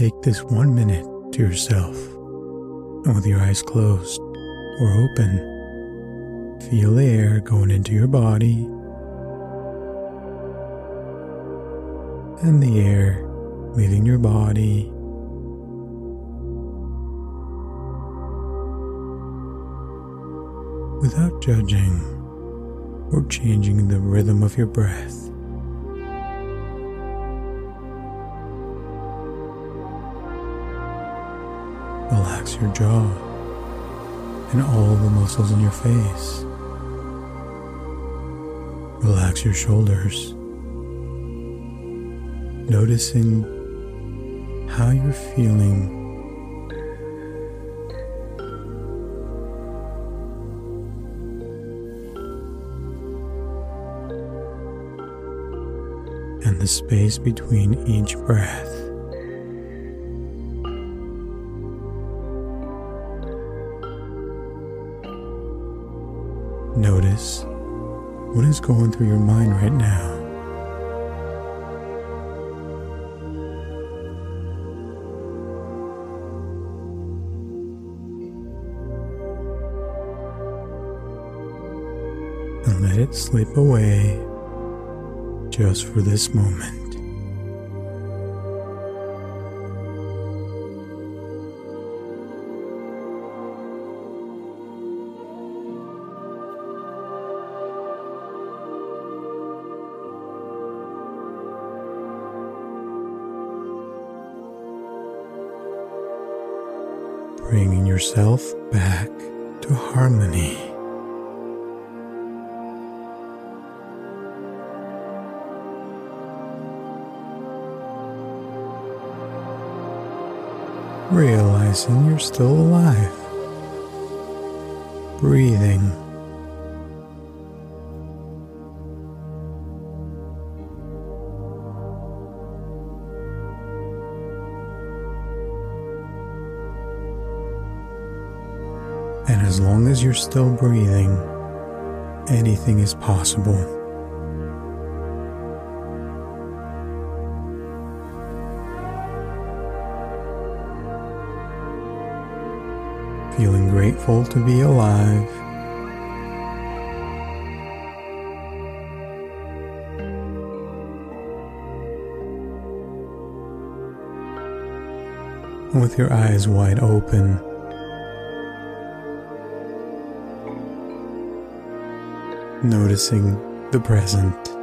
take this one minute to yourself and with your eyes closed or open, feel the air going into your body and the air leaving your body. Without judging or changing the rhythm of your breath. Relax your jaw and all the muscles in your face. Relax your shoulders, noticing how you're feeling. And the space between each breath. Notice what is going through your mind right now. And let it slip away just for this moment. Bringing yourself back to harmony. Realizing you're still alive, breathing. And as long as you're still breathing, anything is possible. Feeling grateful to be alive. With your eyes wide open. Noticing the present.